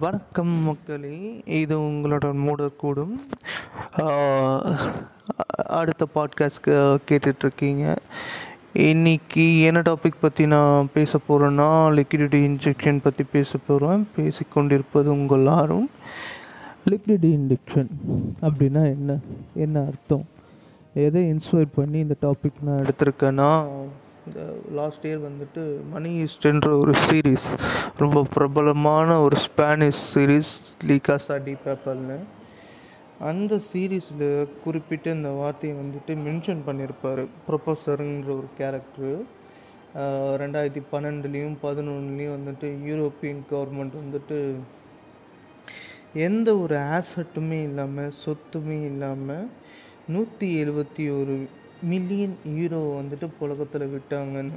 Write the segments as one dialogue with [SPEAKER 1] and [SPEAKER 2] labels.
[SPEAKER 1] வணக்கம் மக்களே இது உங்களோட மூடர் கூடும் அடுத்த பாட்காஸ்ட் கேட்டுட்ருக்கீங்க. இன்னைக்கு என்ன டாபிக் பற்றி நான் பேச போகிறேன்னா லிக்விடிட்டி இன்ஜெக்ஷன் பற்றி பேச போகிறேன் பேசிக்கொண்டிருப்பது உங்கள் எல்லாரும் லிக்விடிட்டி இன்ஜெக்ஷன் அப்படின்னா என்ன? என்ன அர்த்தம்? எதை இன்ஸ்பயர் பண்ணி இந்த டாபிக் நான் எடுத்திருக்கேன்னா இந்த லாஸ்ட் இயர் வந்துட்டு மணி ஈஸ்ட்ன்ற ஒரு சீரீஸ் ரொம்ப பிரபலமான ஒரு Spanish series La Casa de பேப்பர்னு அந்த சீரீஸில் குறிப்பிட்ட இந்த வார்த்தையை வந்துட்டு மென்ஷன் பண்ணியிருப்பார் ப்ரொஃபஸருங்கிற ஒரு கேரக்டரு ரெண்டாயிரத்தி பன்னெண்டுலேயும் பதினொன்றுலேயும் வந்துட்டு யூரோப்பியன் கவர்மெண்ட் வந்துட்டு எந்த ஒரு ஆசட்டுமே இல்லாமல் சொத்துமே இல்லாமல் நூற்றி எழுபத்தி ஒரு மில்லியன் ஹீரோ வந்துட்டு புழக்கத்தில் விட்டாங்கன்னு.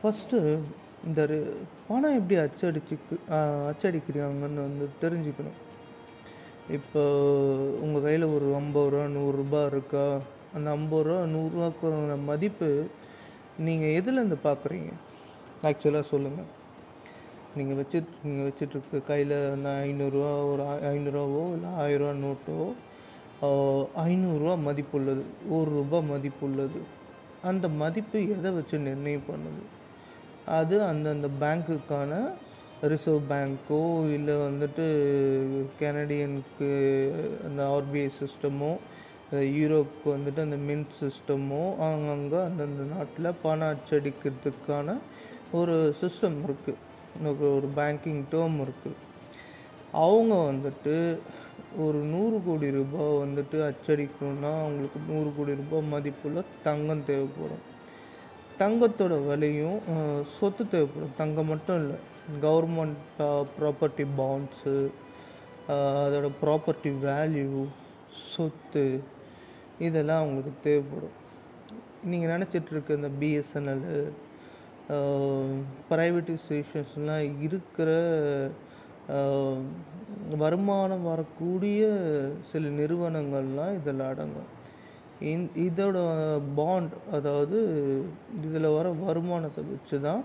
[SPEAKER 1] ஃபஸ்ட்டு இந்த பணம் எப்படி அச்சடிச்சுக்கு அச்சடிக்கிறாங்கன்னு வந்து தெரிஞ்சுக்கணும். இப்போ உங்கள் கையில் ஒரு ஐம்பது ரூபா நூறுரூபா இருக்கா? அந்த ஐம்பது ரூபா நூறுரூவாக்குற மதிப்பு நீங்கள் எதுலேருந்து பார்க்குறீங்க ஆக்சுவலாக சொல்லுங்கள் நீங்கள் வச்சு நீங்கள் வச்சிட்ருக்க கையில் அந்த ஐநூறுரூவா ஒரு ஐநூறுரூவாவோ இல்லை ஆயிரரூவா நோட்டோ ஐநூறுரூவா மதிப்புள்ளது ஒரு ரூபா மதிப்புள்ளது. அந்த மதிப்பு எதை வச்சு நிர்ணயம் பண்ணுது? அது அந்தந்த பேங்க்குக்கான ரிசர்வ் பேங்க்கோ இல்லை வந்துட்டு கெனடியனுக்கு அந்த ஆர்பிஐ சிஸ்டமோ யூரோப்புக்கு வந்துட்டு அந்த மின்ட் சிஸ்டமோ அங்கங்கே அந்தந்த நாட்டில் பணம் அச்சடிக்கிறதுக்கான ஒரு சிஸ்டம் இருக்குது ஒரு ஒரு பேங்கிங் டேர்ம் இருக்குது அவங்க வந்துட்டு ஒரு நூறு கோடி ரூபாய் வந்துட்டு அச்சடிக்கணும்னா அவங்களுக்கு நூறு கோடி ரூபாய் மதிப்புள்ள தங்கம் தேவைப்படும். தங்கத்தோட விலையும் சொத்து தேவைப்படும். தங்கம் மட்டும் இல்லை கவர்மெண்ட் ப்ராப்பர்ட்டி பாண்ட்ஸு அதோட ப்ராப்பர்ட்டி வேல்யூ சொத்து இதெல்லாம் அவங்களுக்கு தேவைப்படும். நீங்கள் நினச்சிட்ருக்க இந்த பிஎஸ்என்எல் ப்ரைவேட்டைசேஷன்ஸ்லாம் இருக்கிற வருமானம் வரக்கூடிய சில நிறுவனங்கள்லாம் இதில் அடங்கும். இந் இதோட பாண்ட் அதாவது இதில் வர வருமானத்தை வச்சு தான்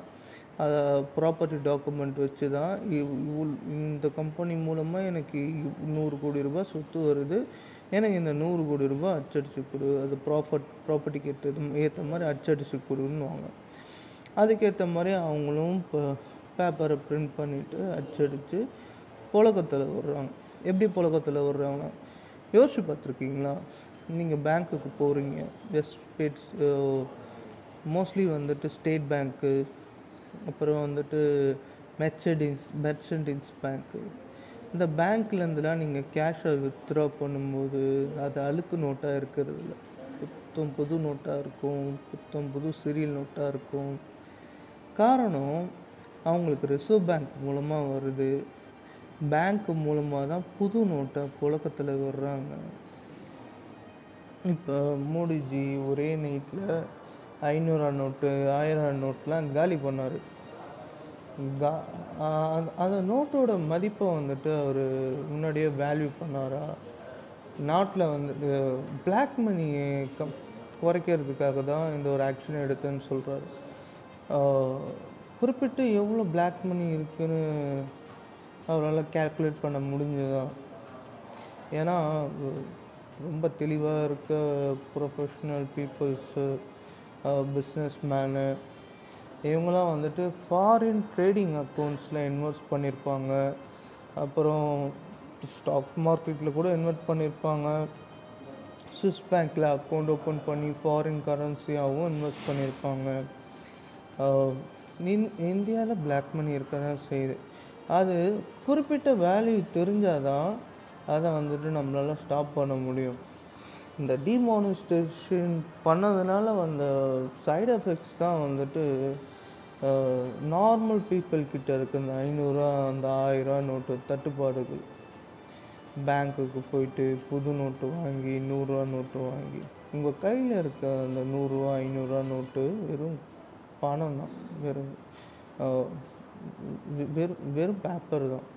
[SPEAKER 1] அதை ப்ராப்பர்ட்டி டாக்குமெண்ட் வச்சு தான் இவ்- இந்த கம்பெனி மூலமாக எனக்கு நூறு கோடி ரூபாய் சொத்து வருது. எனக்கு இந்த நூறு கோடி ரூபாய் அச்சடிச்சு கொடு அது ப்ராஃபட் ப்ராப்பர்ட்டிக்கு ஏற்றது ஏற்ற மாதிரி அச்சடிச்சு கொடுன்னுவாங்க. அதுக்கேற்ற மாதிரி அவங்களும் இப்போ பேப்பரை பிரிண்ட் பண்ணிவிட்டு அச்சடித்து புழக்கத்தில் விடுறாங்க. எப்படி புழக்கத்தில் விடுறாங்கன்னா யோசிச்சு பார்த்துருக்கீங்களா? நீங்கள் பேங்க்குக்கு போகிறீங்க ஸ்டேட்ஸ் மோஸ்ட்லி வந்துட்டு ஸ்டேட் பேங்க்கு அப்புறம் வந்துட்டு மெர்ச்சடின்ஸ் மெர்ச்சன்டின்ஸ் பேங்க்கு இந்த பேங்க்லேருந்துலாம் நீங்கள் கேஷை வித்ட்ரா பண்ணும்போது அது அழுக்கு நோட்டாக இருக்கிறது இல்லை. புத்தம் புது நோட்டாக இருக்கும் புத்தம் புது சீரியல் நோட்டாக இருக்கும். காரணம் அவங்களுக்கு ரிசர்வ் பேங்க் மூலமாக வருது. பேங்க் மூலமாக தான் புது நோட்டை புழக்கத்தில் விடுறாங்க. இப்போ மோடிஜி ஒரே நைட்டில் ஐநூறுரூவா நோட்டு ஆயிரம் நோட்லாம் காலி பண்ணார். கா அந்த- நோட்டோட மதிப்பை வந்துட்டு அவர் முன்னாடியே வேல்யூ பண்ணாரா? நாட்டில் வந்துட்டு பிளாக் மணி கம் குறைக்கிறதுக்காக தான் இந்த ஒரு ஆக்ஷன் எடுத்தேன்னு சொல்கிறாரு குறிப்பிட்டு எவ்வளோ பிளாக் மணி இருக்குதுன்னு அவரால் கேல்குலேட் பண்ண முடிஞ்சதா? ஏன்னா ரொம்ப தெளிவாக இருக்க ப்ரொஃபஷ்னல் பீப்புள்ஸு பிஸ்னஸ் மேனு இவங்களாம் வந்துட்டு ஃபாரின் ட்ரேடிங் அக்கௌண்ட்ஸில் இன்வெஸ்ட் பண்ணியிருப்பாங்க அப்புறம் ஸ்டாக் மார்க்கெட்டில் கூட இன்வெஸ்ட் பண்ணியிருப்பாங்க சுவிஸ் பேங்க்கில் அக்கௌண்ட் ஓப்பன் பண்ணி ஃபாரின் கரன்சியாகவும் இன்வெஸ்ட் பண்ணியிருப்பாங்க இந் இந்தியாவில் பிளாக் மணி இருக்க தான் செய்யுது. அது குறிப்பிட்ட வேல்யூ தெரிஞ்சால் தான் அதை வந்துட்டு நம்மளால் ஸ்டாப் பண்ண முடியும். இந்த டிமானிஸ்டேஷன் பண்ணதுனால வந்த சைடு எஃபெக்ட்ஸ் தான் வந்துட்டு நார்மல் பீப்புள் கிட்ட இருக்க இந்த ஐநூறுரூவா அந்த ஆயிரரூவா நோட்டு தட்டுப்பாடுகள். பேங்க்குக்கு போயிட்டு புது நோட்டு வாங்கி நூறுரூவா நோட்டு வாங்கி உங்கள் கையில் இருக்க அந்த நூறுரூவா ஐநூறுரூவா நோட்டு வெறும் பணம் தான். வெறும் வெறும் வெறும் பேப்பர் தான்.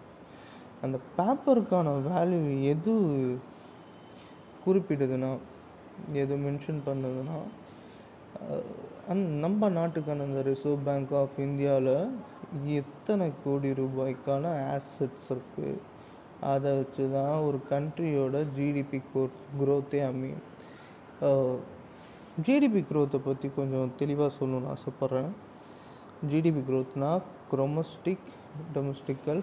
[SPEAKER 1] அந்த பேப்பருக்கான வேல்யூ எது குறிப்பிடுதுன்னா எது மென்ஷன் பண்ணுதுன்னா அந் நம்ம நாட்டுக்கான அந்த ரிசர்வ் பேங்க் ஆஃப் இந்தியாவில் எத்தனை கோடி ரூபாய்க்கான ஆசட்ஸ் இருக்குது அதை வச்சு தான் ஒரு கண்ட்ரியோட ஜிடிபி க்ரோத்தே அமையும். ஜிடிபி க்ரோத்தை பற்றி கொஞ்சம் தெளிவாக சொல்லணும்னு ஆசைப்பட்றேன். ஜிடிபி க்ரோத்னா குரோமஸ்டிக் டொமஸ்டிக்கல்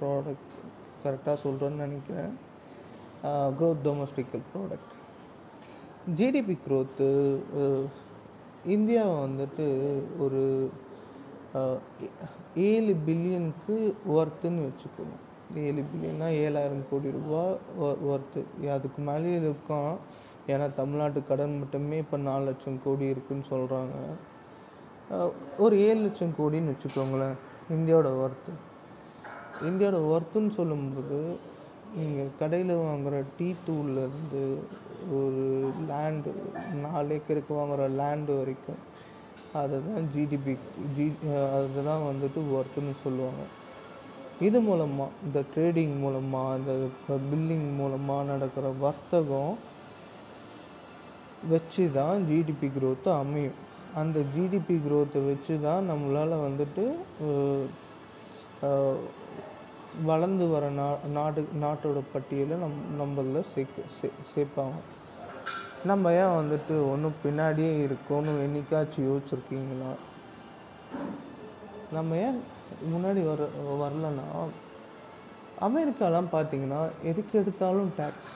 [SPEAKER 1] ப்ராடக்ட் கரெக்டாக சொல்கிறேன்னு நினைக்கிறேன். Growth domestic product GDP growth இந்தியாவை வந்துட்டு ஒரு ஏழு பில்லியனுக்கு ஒர்த்துன்னு வச்சுக்கணும் ஏழு பில்லியன்னா ஏழாயிரம் கோடி ரூபா ஒர்த்து அதுக்கு மேலே இருக்கும். ஏன்னா தமிழ்நாட்டு கடன் மட்டுமே இப்போ நாலு லட்சம் கோடி இருக்குன்னு சொல்கிறாங்க ஒரு ஏழு லட்சம் கோடின்னு வச்சுக்கோங்களேன் இந்தியாவோட ஒர்த்து இந்தியாவோட ஒர்த்துன்னு சொல்லும்போது நீங்கள் கடையில் வாங்குகிற டீ தூள்லேருந்து ஒரு லேண்டு நாலு ஏக்கருக்கு வாங்குகிற லேண்டு வரைக்கும் அதுதான் ஜிடிபி ஜி அதுதான் வந்துட்டு ஒர்த்துன்னு சொல்லுவாங்க. இது மூலமாக இந்த ட்ரேடிங் மூலமாக இந்த பில்லிங் மூலமாக நடக்கிற வர்த்தகம் வச்சு தான் ஜிடிபி க்ரோத்து அமையும். அந்த ஜிடிபி க்ரோத்தை வச்சு தான் நம்மளால் வந்துட்டு வளர்ந்து வர நா நாடு நாட்டோட பட்டியலில் நம் நம்மளில் சேர்க்க சே சேர்ப்பாங்க நம்ம ஏன் வந்துட்டு ஒன்றும் பின்னாடியே இருக்கோன்னு என்னைக்காச்சும் யோசிச்சிருக்கீங்களா? நம்ம ஏன் முன்னாடி வர வரலன்னா அமெரிக்காலாம் பார்த்தீங்கன்னா எதுக்கு எடுத்தாலும் டேக்ஸ்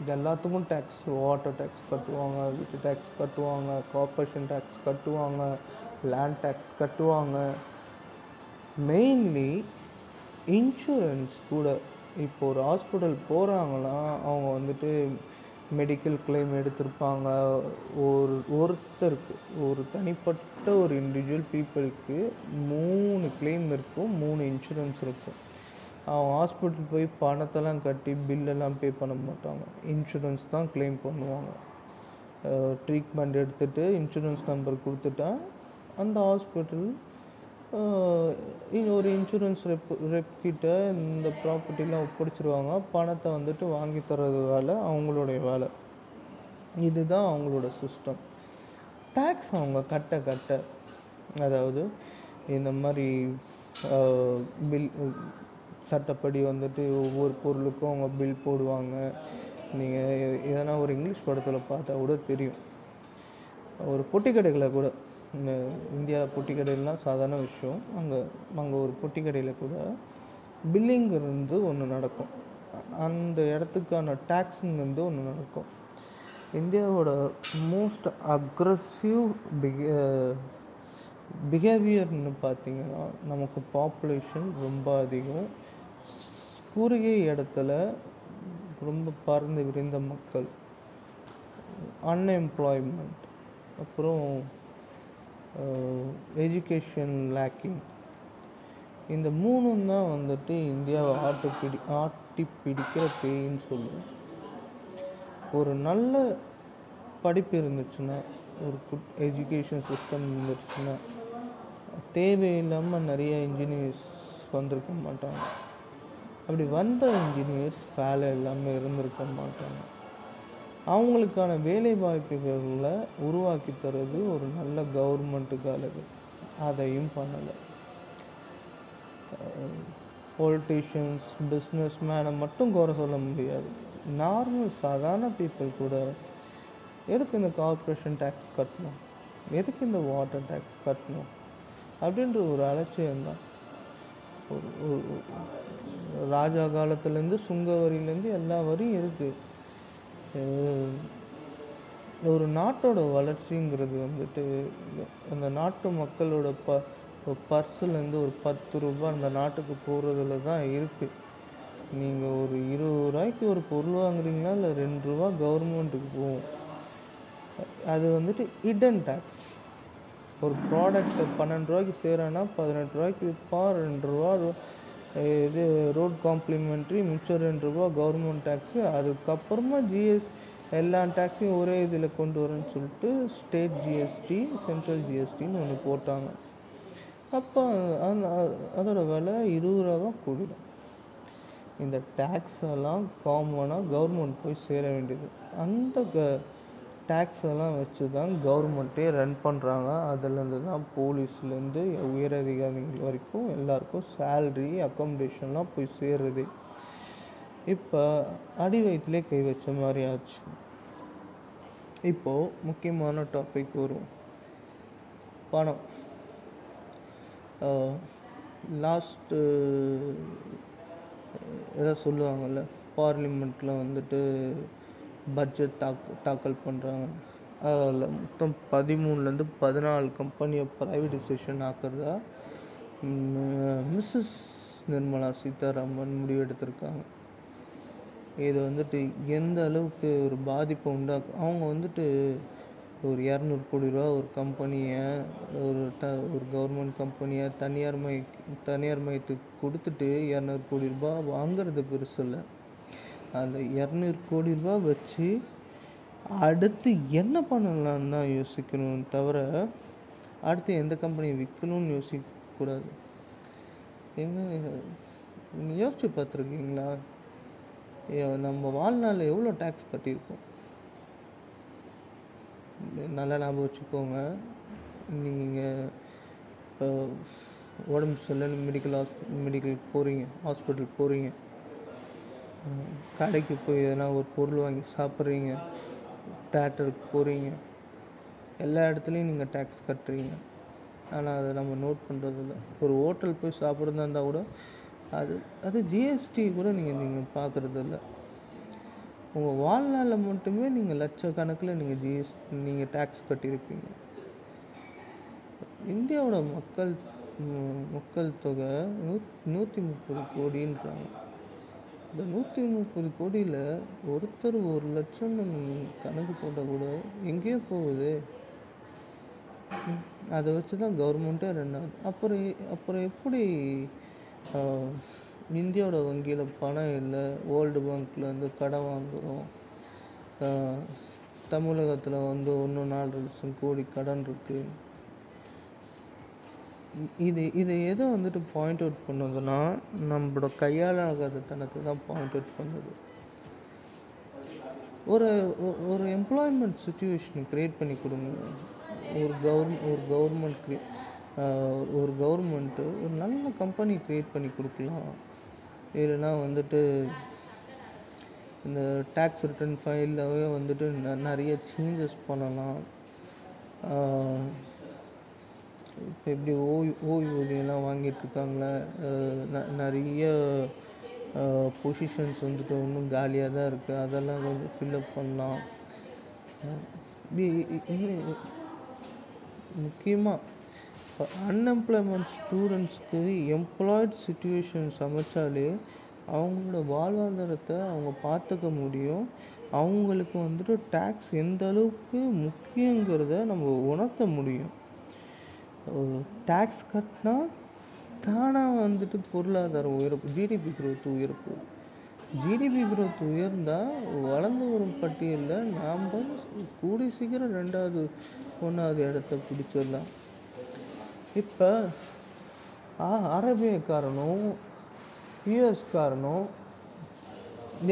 [SPEAKER 1] இது எல்லாத்துக்கும் டேக்ஸ் வாட்டர் டேக்ஸ் கட்டுவாங்க வீட்டு டேக்ஸ் கட்டுவாங்க கார்ப்பரேஷன் டேக்ஸ் கட்டுவாங்க லேண்ட் டேக்ஸ் கட்டுவாங்க. மெயின்லி இன்சூரன்ஸ் கூட. இப்போ ஒரு ஹாஸ்பிட்டல் போகிறாங்கன்னா அவங்க வந்துட்டு மெடிக்கல் கிளைம் எடுத்திருப்பாங்க. ஒரு ஒருத்தருக்கு ஒரு தனிப்பட்ட ஒரு இண்டிவிஜுவல் பீப்புளுக்கு மூணு கிளைம் இருக்கும் மூணு இன்சூரன்ஸ் இருக்கும். அவங்க ஹாஸ்பிட்டல் போய் பணத்தெல்லாம் கட்டி பில்லெல்லாம் பே பண்ண மாட்டாங்க. இன்சூரன்ஸ் தான் கிளைம் பண்ணுவாங்க. ட்ரீட்மெண்ட் எடுத்துகிட்டு இன்சூரன்ஸ் நம்பர் கொடுத்துட்டா அந்த ஹாஸ்பிட்டல் ஒரு இன்சூரன்ஸ் ரெப் ரெப் கிட்ட இந்த ப்ராப்பர்ட்டிலாம் ஒப்படைச்சிருவாங்க. பணத்தை வந்துட்டு வாங்கி தர்றது வேலை அவங்களுடைய வேலை. இதுதான் அவங்களோட சிஸ்டம் டேக்ஸ் அவங்க கட்ட கட்ட அதாவது இந்த மாதிரி பில் சட்டப்படி வந்துட்டு ஒவ்வொரு பொருளுக்கும் அவங்க பில் போடுவாங்க. நீங்கள் எதனா ஒரு இங்கிலீஷ் படத்தில் பார்த்தா கூட தெரியும். ஒரு பொட்டி கடைகளை கூட இந்த இந்தியாவில் பொட்டி கடையெல்லாம் சாதாரண விஷயம். அங்கே அங்கே ஒரு பொட்டி கடையில் கூட பில்லிங்கிறது ஒன்று நடக்கும். அந்த இடத்துக்கான டேக்ஸுங்கிறது ஒன்று நடக்கும். இந்தியாவோட மோஸ்ட் அக்ரஸிவ் பிஹே பிஹேவியர்னு பார்த்தீங்கன்னா நமக்கு பாப்புலேஷன் ரொம்ப அதிகம். கூறிய இடத்துல ரொம்ப பறந்து விரிந்த மக்கள். அன்எம்ப்ளாய்மெண்ட் அப்புறம் எஜுகேஷன் லேக்கிங் இந்த மூணும் தான் வந்துட்டு இந்தியாவை ஆட்டு பிடி ஆட்டி பிடிக்கிற பேயின்னு சொல்லுவோம். ஒரு நல்ல படிப்பு இருந்துச்சுன்னா ஒரு குட் எஜுகேஷன் சிஸ்டம் இருந்துச்சுன்னா தேவையில்லாமல் நிறைய இன்ஜினியர்ஸ் வந்திருக்க மாட்டாங்க. அப்படி வந்த இன்ஜினியர்ஸ் வேலை இல்லாமல் இருந்திருக்க மாட்டாங்க. அவங்களுக்கான வேலை வாய்ப்புகளை உருவாக்கி தர்றது ஒரு நல்ல கவர்மெண்ட்டுக்கு அழகு அதையும் பண்ணலை. பொலிட்டீஷியன்ஸ் பிஸ்னஸ் மேனை மட்டும் குறை சொல்ல முடியாது. நார்மல் சாதாரண பீப்புள் கூட எதுக்கு இந்த கார்பரேஷன் டேக்ஸ் கட்டணும்? எதுக்கு இந்த வாட்டர் டேக்ஸ் கட்டணும்? அப்படின்ற ஒரு அலட்சியம் தான் ஒரு- ராஜா காலத்துலேருந்து சுங்க வரியிலேருந்து எல்லா வரியும் இருக்குது ஒரு நாட்டோட வளர்ச்சிங்கிறது வந்துட்டு அந்த நாட்டு மக்களோட ப பர்ஸ்லேருந்து ஒரு பத்து ரூபாய் அந்த நாட்டுக்கு போகிறதுல தான் இருக்குது நீங்கள் ஒரு இருபது ரூபாய்க்கு ஒரு பொருள் வாங்குறீங்களா இல்லை ரெண்டு ரூபா கவர்மெண்ட்டுக்கு போகும்? அது வந்துட்டு இடன் டேக்ஸ் ஒரு ப்ராடக்ட் பன்னெண்டு ரூபாய்க்கு செய்கிறேன்னா பதினெட்டு ரூபாய்க்கு விற்பான் ரெண்டு ரூபா இது ரோட் காம்ப்ளிமெண்ட்ரி மிச்சம் ரெண்டு ரூபா கவர்மெண்ட் டேக்ஸு அதுக்கப்புறமா ஜிஎஸ் எல்லா டேக்ஸையும் ஒரே இதில் கொண்டு வரேன்னு சொல்லிட்டு ஸ்டேட் ஜிஎஸ்டி சென்ட்ரல் ஜிஎஸ்டின்னு ஒன்று போட்டாங்க. அப்போ அதோட விலை இருபது ரூபா தான் கூடிடும். இந்த டேக்ஸ் எல்லாம் காமனாக கவர்மெண்ட் போய் சேர வேண்டியது. அந்த க டேக்ஸ் எல்லாம் வச்சு தான் கவர்மெண்ட்டே ரன் பண்ணுறாங்க அதுலேருந்து தான் போலீஸ்லேருந்து உயர் அதிகாரிகள் வரைக்கும் எல்லாருக்கும் சேல்ரி அக்காமடேஷன்லாம் போய் சேர்றது. இப்போ அடி வயிற்றுலே கை வச்ச மாதிரி ஆச்சு. இப்போது முக்கியமான டாபிக் வரும். பணம். லாஸ்ட்டு ஏதோ சொல்லுவாங்கள்ல பார்லிமெண்ட்டில் வந்துட்டு பட்ஜெட் தாக் தாக்கல் பண்ணுறாங்க அதில் மொத்தம் பதிமூணுலேருந்து பதினாலு கம்பெனியை ப்ரைவேடைசேஷன் ஆக்கிறதா மிஸ்ஸஸ் நிர்மலா சீதாராமன் முடிவெடுத்திருக்காங்க. இது வந்துட்டு எந்த அளவுக்கு ஒரு பாதிப்பை உண்டாக்கும் அவங்க வந்துட்டு ஒரு இரநூறு கோடி ரூபா ஒரு கம்பெனியை ஒரு த ஒரு கவர்மெண்ட் கம்பெனியை தனியார் மய தனியார் மயத்துக்கு கொடுத்துட்டு இரநூறு கோடி ரூபா வாங்குறது பெருசு இல்லை. அந்த இரநூறு கோடி ரூபா வச்சு அடுத்து என்ன பண்ணலான்னு தான் யோசிக்கணும் தவிர அடுத்து எந்த கம்பெனியை விற்கணும்னு யோசிக்கக்கூடாது. என்ன நீங்கள் யோசிச்சு பார்த்துருக்கீங்களா? நம்ம வாழ்நாளில் எவ்வளோ டேக்ஸ் கட்டியிருக்கோம்? நல்லா ஞாபகம் வச்சுக்கோங்க. நீங்கள் இப்போ உடம்பு சரியில்லை மெடிக்கல் ஹாஸ் மெடிக்கல் போகிறீங்க ஹாஸ்பிட்டல் போகிறீங்க கடைக்கு போய் எதனா ஒரு பொருள் வாங்கி சாப்பிட்றீங்க தேட்டருக்கு போகிறீங்க எல்லா இடத்துலையும் நீங்கள் டேக்ஸ் கட்டுறீங்க. ஆனால் அதை நம்ம நோட் பண்ணுறதில்ல ஒரு ஹோட்டல் போய் சாப்பிட்றதா இருந்தால் கூட அது அது ஜிஎஸ்டி கூட நீங்கள் நீங்கள் பார்க்குறதில்ல. உங்கள் வாழ்நாளில் மட்டுமே நீங்கள் லட்சக்கணக்கில் நீங்கள் ஜிஎஸ் நீங்கள் டேக்ஸ் கட்டியிருப்பீங்க. இந்தியாவோட மக்கள் மக்கள் தொகை நூ நூற்றி முப்பது கோடின்றாங்க. இந்த நூற்றி முப்பது கோடியில் ஒருத்தர் ஒரு லட்சம் கணக்கு போட்டால் கூட எங்கேயோ போகுது. அதை வச்சு தான் கவர்மெண்ட்டே ரன் ஆகுது அப்புறம் அப்புறம் எப்படி இந்தியாவோட வங்கியில் பணம் இல்லை வேர்ல்டு வந்து கடன் வாங்குகிறோம் தமிழகத்தில் வந்து ஒன்று நாலு லட்சம் கோடி கடன் இருக்குது இது இது எதை வந்துட்டு பாயிண்ட் அவுட் பண்ணுதுன்னா நம்மளோட கையாளாகாத தனத்தை தான் பாயிண்ட் அவுட் பண்ணுது. ஒரு ஒரு எம்ப்ளாய்மெண்ட் சுச்சுவேஷனை க்ரியேட் பண்ணி கொடுங்க. ஒரு கவர் ஒரு கவர்மெண்ட் ஒரு கவர்மெண்ட்டு ஒரு நல்ல கம்பெனி க்ரியேட் பண்ணி கொடுக்கலாம். இல்லைன்னா வந்துட்டு இந்த டேக்ஸ் ரிட்டர்ன் ஃபைலாகவே வந்துட்டு நிறைய சேஞ்சஸ் பண்ணலாம். இப்போ எப்படி ஓய் ஓய்வூதியெல்லாம் ந நிறைய பொசிஷன்ஸ் வந்துட்டு இன்னும் காலியாக தான் இருக்குது அதெல்லாம் கொஞ்சம் ஃபில்லப் பண்ணலாம். முக்கியமாக இப்போ அன்எம்ப்ளாய்மெண்ட் ஸ்டூடெண்ட்ஸ்க்கு எம்ப்ளாய்டு சுச்சுவேஷன் சமைச்சாலே அவங்களோட வாழ்வாதாரத்தை அவங்க பார்த்துக்க முடியும். அவங்களுக்கு வந்துட்டு டேக்ஸ் எந்த அளவுக்கு முக்கியங்கிறத நம்ம உணர்த்த முடியும். டேக்ஸ் கட்டினா தானாக வந்துட்டு பொருளாதாரம் உயரப்பு ஜிடிபி க்ரோத் உயரப்பு ஜிடிபி க்ரோத் உயர்ந்தால் வளர்ந்து வரும் பட்டியலில் நாம் கூடி சீக்கிரம் ரெண்டாவது ஒன்றாவது இடத்த பிடிச்சிடலாம். இப்போ அரேபியக்காரனும் யூஎஸ்காரனும்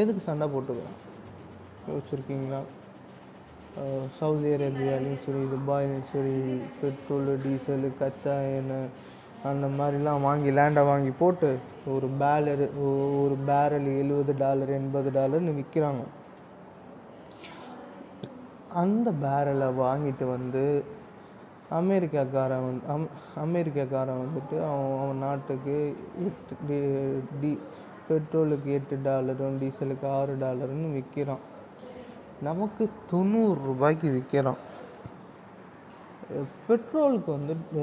[SPEAKER 1] எதுக்கு சண்டை போட்டுக்கிறோம் யோசிச்சிருக்கீங்களா? சவுதி அரேபியாலையும் சரி துபாயிலையும் சரி பெட்ரோலு டீசலு கச்சா எண்ணெய் அந்த மாதிரிலாம் வாங்கி லேண்டை வாங்கி போட்டு ஒரு பேலரு ஒரு பேரல் எழுபது டாலர் எண்பது டாலர்னு விற்கிறாங்க அந்த பேரலை வாங்கிட்டு வந்து அமெரிக்காக்காரன் வந்து அம் அமெரிக்காக்காரன் வந்துட்டு அவன் அவன் நாட்டுக்கு எட்டு டி பெட்ரோலுக்கு எட்டு டாலரும் டீசலுக்கு ஆறு டாலருன்னு விற்கிறான் நமக்கு தொண்ணூறு ரூபாய்க்கு விற்கிறான் பெட்ரோலுக்கு வந்துட்டு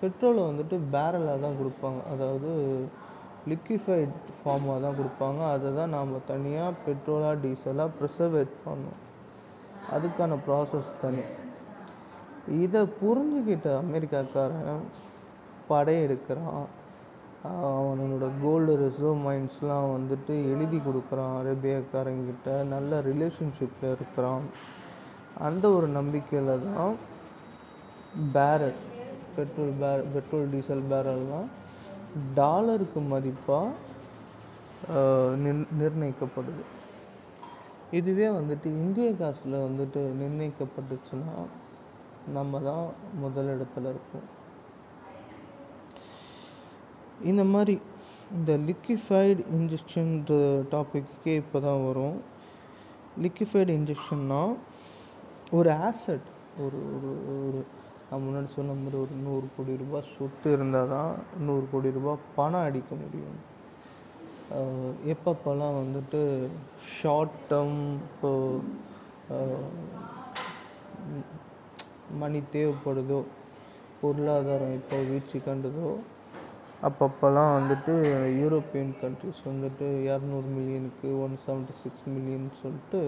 [SPEAKER 1] பெட்ரோலை வந்துட்டு பேரலாக தான் கொடுப்பாங்க. அதாவது லிக்விஃபைட் ஃபார்மாக தான் கொடுப்பாங்க. அதை தான் நாம் தனியாக பெட்ரோலாக டீசலாக ப்ரிசர்வேட் பண்ணோம் அதுக்கான ப்ராசஸ் தனி. இதை புரிஞ்சுக்கிட்ட அமெரிக்காக்காரன் படையெடுக்கிறான். அவனோட கோல்டு ரிசர்வ் மைண்ட்ஸ்லாம் வந்துட்டு எழுதி கொடுக்குறான் அரேபியாக்காரங்கிட்ட. நல்ல ரிலேஷன்ஷிப்பில் இருக்கிறான். அந்த ஒரு நம்பிக்கையில் தான் பேரல் பெட்ரோல் பேர பெட்ரோல் டீசல் பேரல்லாம் டாலருக்கு மதிப்பாக நிர் நிர்ணயிக்கப்படுது. இதுவே வந்துட்டு இந்திய காசில் வந்துட்டு நிர்ணயிக்கப்பட்டுச்சுன்னா நம்ம தான் முதல் இடத்துல இருப்போம். இந்த மாதிரி இந்த லிக்விஃபைடு இன்ஜெக்ஷன்ற டாப்பிக்கே இப்போ தான் வரும். லிக்விஃபைடு இன்ஜெக்ஷன்னா ஒரு ஆசட் ஒரு ஒரு ஒரு நான் முன்னாடி சொன்ன மாதிரி ஒரு நூறு கோடி ரூபாய் சொத்து இருந்தால் தான் நூறு கோடி ரூபாய் பணம் அடிக்க முடியும். அஹ் எப்பப்போல்லாம் வந்துட்டு ஷார்ட் டேர்ம் இப்போ மணி தேவைப்படுதோ பொருளாதாரம் இப்போ வீழ்ச்சி கண்டதோ அப்பப்போலாம் வந்துட்டு யூரோப்பியன் கண்ட்ரிஸ் வந்துட்டு இரநூறு மில்லியனுக்கு ஒன் செவன்ட்டி சிக்ஸ் மில்லியன் சொல்லிட்டு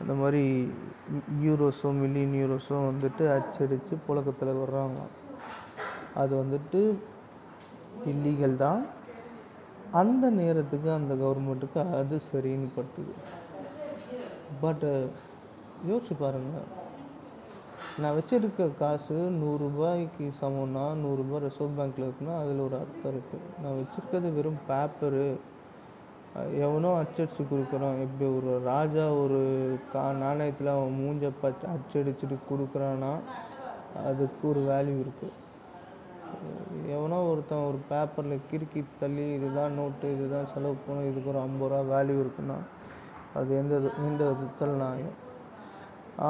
[SPEAKER 1] அந்த மாதிரி யூரோஸோ மில்லியன் யூரோஸோ வந்துட்டு அச்சடித்து புழக்கத்தில் வர்றாங்க. அது வந்துட்டு இல்லீகல் தான். அந்த நேரத்துக்கு அந்த கவர்மெண்ட்டுக்கு அது சரின்னு பட்டுது. பட்டு யோசிச்சு பாருங்கள் நான் வச்சுருக்க காசு நூறுரூபாய்க்கு சமம்னா நூறுரூபா ரிசர்வ் பேங்க்கில் இருக்குன்னா அதில் ஒரு அர்த்தம் இருக்குது நான் வச்சுருக்கிறது வெறும் பேப்பரு எவனோ அச்சடிச்சு கொடுக்குறான். எப்படி ஒரு ராஜா ஒரு கா நாணயத்தில் அவன் மூஞ்ச பச்ச அச்சடிச்சுட்டு கொடுக்குறான்னா அதுக்கு ஒரு வேல்யூ இருக்குது எவனோ ஒருத்தன் ஒரு பேப்பரில் கிறுக்கி தள்ளி இதுதான் நோட்டு இதுதான் செலவு பண்ணணும் இதுக்கு ஒரு ஐம்பது ரூபா வேல்யூ இருக்குன்னா அது எந்த இது- எந்த விதத்தில் நான்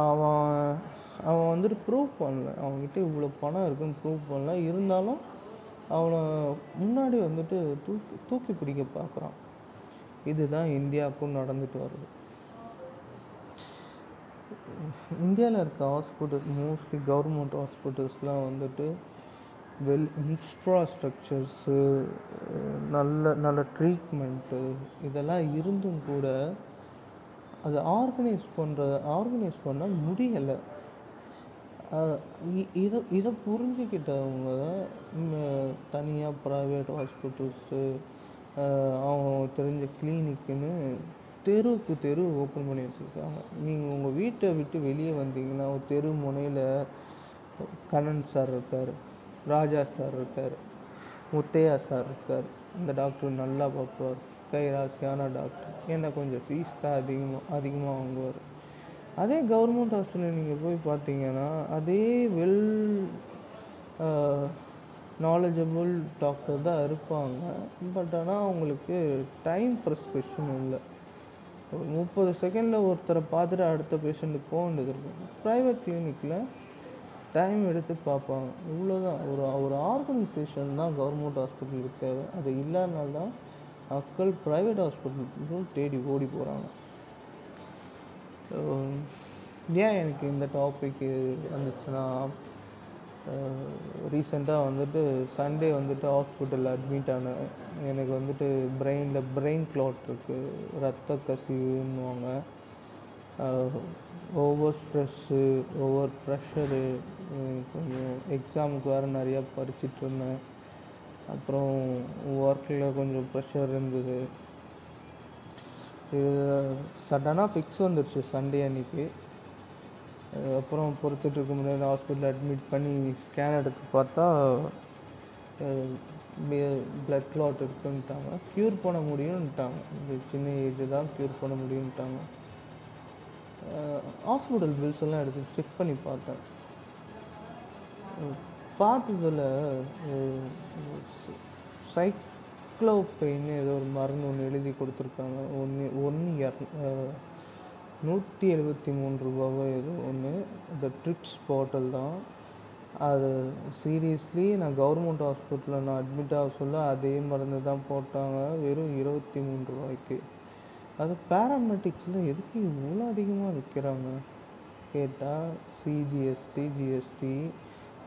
[SPEAKER 1] அவன் அவன் வந்துட்டு ப்ரூவ் பண்ணல. அவன்கிட்ட இவ்வளோ பணம் இருக்குன்னு ப்ரூவ் பண்ணல. இருந்தாலும் அவனை முன்னாடி வந்துட்டு தூக்கி தூக்கி பிடிக்க பார்க்குறான். இதுதான் இந்தியாவுக்கும் நடந்துட்டு வருது. இந்தியாவில் இருக்க ஹாஸ்பிட்டல் மோஸ்ட்லி கவர்மெண்ட் ஹாஸ்பிட்டல்ஸ்லாம் வந்துட்டு வெல் இன்ஃப்ராஸ்ட்ரக்சர்ஸு நல்ல நல்ல ட்ரீட்மெண்ட்டு இதெல்லாம் இருந்தும் கூட அதை ஆர்கனைஸ் பண்ணுற ஆர்கனைஸ் பண்ண முடியலை. இதை இதை புரிஞ்சுக்கிட்டவங்க தனியாக ப்ரைவேட் ஹாஸ்பிட்டல்ஸு அவங்க தெரிஞ்ச கிளினிக்குன்னு தெருவுக்கு தெரு ஓப்பன் பண்ணி வச்சுருக்காங்க. நீங்கள் உங்கள் வீட்டை விட்டு வெளியே வந்தீங்கன்னா ஒரு தெரு முனையில் கண்ணன் சார் இருக்கார் ராஜா சார் இருக்கார் முத்தையா சார் இருக்கார். இந்த டாக்டர் நல்லா பார்ப்பார். கைராசியான டாக்டர் ஏன்னா கொஞ்சம் ஃபீஸ் தான் அதிகமாக அதிகமாக வாங்குவார். அதே கவர்மெண்ட் ஹாஸ்பிட்டல் நீங்கள் போய் பார்த்தீங்கன்னா அதே வெல் நாலேஜபிள் டாக்டர் தான் இருப்பாங்க. பட் ஆனால் அவங்களுக்கு டைம் ப்ரெஸ்கிரிப்ஷன் இல்லை. ஒரு முப்பது செகண்டில் ஒருத்தரை பார்த்துட்டு அடுத்த பேஷண்ட்டுக்கு போக வேண்டியது இருக்கும் ப்ரைவேட் கிளினிக்கில் டைம் எடுத்து பார்ப்பாங்க. இவ்வளோதான் ஒரு ஒரு ஆர்கனைசேஷன் தான் கவர்மெண்ட் ஹாஸ்பிட்டலுக்கு தேவை. அது இல்லாதனால தான் மக்கள் ப்ரைவேட் ஹாஸ்பிட்டலுக்கும் தேடி ஓடி போகிறாங்க ஏன் எனக்கு இந்த டாபிக்கு வந்துச்சுன்னா ரீசெண்டாக வந்துட்டு சண்டே வந்துட்டு ஹாஸ்பிட்டலில் அட்மிட் ஆனேன். எனக்கு வந்துட்டு பிரெயினில் பிரெயின் கிளாட் இருக்குது ரத்த கசிவுன்னுவாங்க. ஓவர் ஸ்ட்ரெஸ்ஸு ஓவர் ப்ரெஷரு கொஞ்சம் எக்ஸாமுக்கு வேறு நிறையா படிச்சுட்டு இருந்தேன். அப்புறம் ஒர்க்கில் கொஞ்சம் ப்ரெஷர் இருந்தது. இது சடனாக ஃபிக்ஸ் வந்துடுச்சு சண்டே அன்னைக்கு. அப்புறம் பொறுத்துட்டு இருக்க முடியாது ஹாஸ்பிட்டலில் அட்மிட் பண்ணி ஸ்கேன் எடுத்து பார்த்தா பிளட் கிளாட் இருக்குன்ட்டாங்க. க்யூர் பண்ண முடியும்ன்ட்டாங்க. இந்த சின்ன ஏஜ் தான் க்யூர் பண்ண முடியும்ன்ட்டாங்க. ஹாஸ்பிட்டல் பில்ஸ் எல்லாம் எடுத்து செக் பண்ணி பார்த்தேன். பார்த்ததில் சைக் சைக்ளோபெயின் ஏதோ ஒரு மருந்து ஒன்று எழுதி கொடுத்துருக்காங்க. ஒன்று ஒன்று இர நூற்றி எழுபத்தி மூணு ரூபாவோ ஏதோ ஒன்று இந்த ட்ரிப்ஸ் பாட்டில் தான். அது சீரியஸ்லி நான் கவர்மெண்ட் ஹாஸ்பிட்டலில் நான் அட்மிட் ஆக சொல்ல அதே மருந்து தான் போட்டாங்க. வெறும் இருபத்தி மூணு ரூபாய்க்கு. அது பேராமெட்டிக்ஸில் எதுக்கு இவ்வளோ அதிகமாக விற்கிறாங்க கேட்டால் சிஜிஎஸ்டி ஜிஎஸ்டி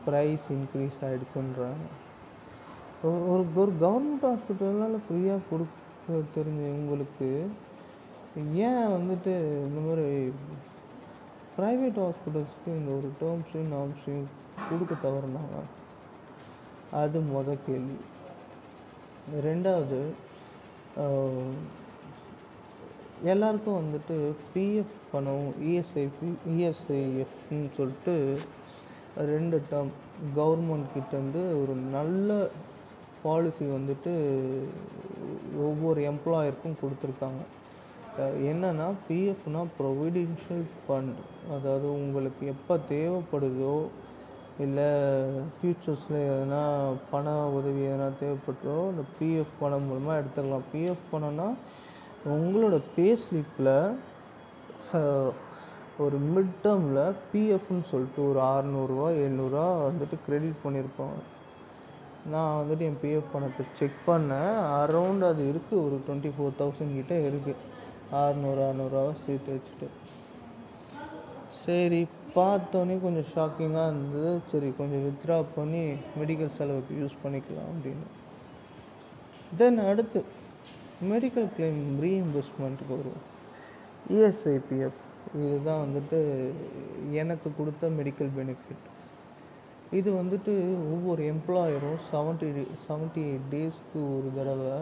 [SPEAKER 1] ப்ரைஸ் இன்க்ரீஸ் ஆகிடுச்சுன்றாங்க ஒரு ஒரு கவர்மெண்ட் ஹாஸ்பிட்டல்னால் ஃப்ரீயாக கொடுக்க தெரிஞ்ச உங்களுக்கு ஏன் வந்துட்டு இந்த மாதிரி ப்ரைவேட் ஹாஸ்பிட்டல்ஸ்க்கு இந்த ஒரு டேர்ம்ஸையும் நார்ம்ஸையும் கொடுக்க தவறுனாங்க? அது மொதல் கேள்வி. ரெண்டாவது எல்லாருக்கும் வந்துட்டு பிஎஃப் பணம் இஎஸ்ஐபி இஎஸ்ஐஎஃப்னு சொல்லிட்டு ரெண்டு டேர்ம் கவர்மெண்ட் கிட்டேருந்து ஒரு நல்ல பாலிசி வந்துட்டு ஒவ்வொரு எம்ப்ளாயருக்கும் கொடுத்துருக்காங்க. என்னென்னா பிஎஃப்னால் பிஎஃப்னா ப்ரொவிடென்ஷியல் ஃபண்ட் அதாவது உங்களுக்கு எப்போ தேவைப்படுதோ இல்லை ஃப்யூச்சர்ஸில் எதனா பண உதவி எதனா தேவைப்பட்டோ இந்த பிஎஃப் பணம் மூலமாக எடுத்துக்கலாம் பிஎஃப் பணம்னா உங்களோட பே ஸ்லிப்பில் ஒரு மிட் டேர்மில் பிஎஃப்னு சொல்லிட்டு ஒரு அறநூறுவா எழுநூறுவா வந்துட்டு க்ரெடிட் பண்ணியிருப்பாங்க நான் வந்துட்டு என் பிஎஃப் பணத்தை செக் பண்ணேன். அரௌண்ட் அது இருக்குது ஒரு டுவெண்ட்டி ஃபோர் தௌசண்ட் கிட்டே இருக்குது அறநூறு அறநூறுவா சேர்த்து வச்சுட்டு. சரி பார்த்தோன்னே கொஞ்சம் ஷாக்கிங்காக இருந்தது. சரி கொஞ்சம் வித்ட்ரா பண்ணி மெடிக்கல் செலவுக்கு யூஸ் பண்ணிக்கலாம் அப்படின்னு. தென் அடுத்து மெடிக்கல் கிளைம் ரீஇம்பர்ஸ்மெண்ட்டுக்கு வருவோம். இஎஸ்ஐபிஎஃப் இதுதான் வந்துட்டு எனக்கு கொடுத்த மெடிக்கல் பெனிஃபிட் இது வந்துட்டு ஒவ்வொரு எம்ப்ளாயரும் செவன்ட்டி செவன்ட்டி எயிட் டேஸ்க்கு ஒரு தடவை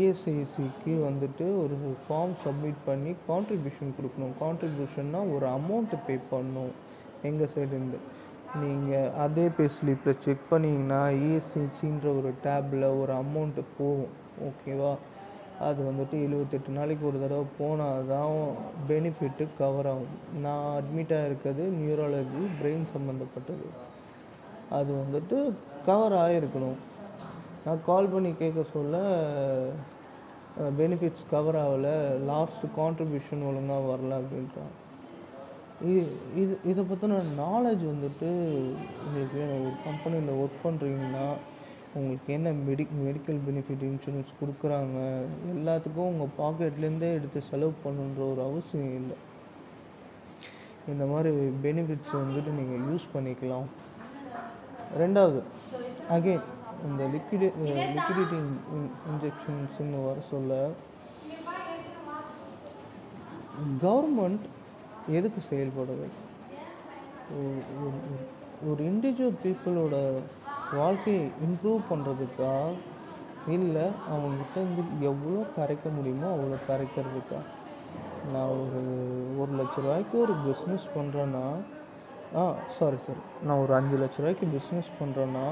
[SPEAKER 1] இஎஸ்ஐசிக்கு வந்துட்டு ஒரு ஃபார்ம் சப்மிட் பண்ணி கான்ட்ரிபியூஷன் கொடுக்கணும். கான்ட்ரிபியூஷன்னா ஒரு அமௌண்ட்டு பே பண்ணணும் எங்கள் சைடுலேருந்து நீங்கள் அதே பே ஸ்லிப்பில் செக் பண்ணிங்கன்னா இஎஸ்ஐசின்ற ஒரு டேப்பில் ஒரு அமௌண்ட்டு போகும் ஓகேவா அது வந்துட்டு எழுபத்தெட்டு நாளைக்கு ஒரு தடவை போனால் தான் பெனிஃபிட்டு கவர் ஆகும். நான் அட்மிட் ஆகிருக்கிறது நியூராலஜி பிரெயின் சம்மந்தப்பட்டது அது வந்துட்டு கவர் ஆகிருக்கணும் நான் கால் பண்ணி கேட்க சொல்ல பெனிஃபிட்ஸ் கவர் ஆகலை லாஸ்ட் கான்ட்ரிபியூஷன் ஒழுங்காக வரல அப்படின்றான் இது இது இதை பற்றின நாலேஜ் வந்துட்டு உங்களுக்கு வேணும். ஒரு கம்பெனியில் ஒர்க் பண்ணுறீங்கன்னா உங்களுக்கு என்ன மெடி மெடிக்கல் பெனிஃபிட் இன்சூரன்ஸ் கொடுக்குறாங்க எல்லாத்துக்கும் உங்கள் பாக்கெட்லேருந்தே எடுத்து செலவு பண்ணுன்ற ஒரு அவசியம் இல்லை. இந்த மாதிரி பெனிஃபிட்ஸ் வந்துட்டு நீங்கள் யூஸ் பண்ணிக்கலாம். ரெண்டாவது அகெயின் இந்த லிக்விடே லிக்விடிட்டி இன்ஜெக்ஷன்ஸ்னு வர சொல்ல கவர்மெண்ட் எதுக்கு செயல்படுது? ஒரு- ஒரு- ஒரு இண்டிவிஜுவல் பீப்புளோட வாழ்க்கையை இம்ப்ரூவ் பண்ணுறதுக்கா இல்லை அவங்ககிட்ட இருந்து எவ்வளோ கரைக்க முடியுமோ அவ்வளோ கரைக்கிறதுக்கா? நான் ஒரு ஒரு லட்ச ரூபாய்க்கு ஒரு பிஸ்னஸ் பண்ணுறேன்னா ஆ சாரி சாரி நான் ஒரு அஞ்சு லட்ச ரூபாய்க்கு பிஸ்னஸ் பண்ணுறேன்னா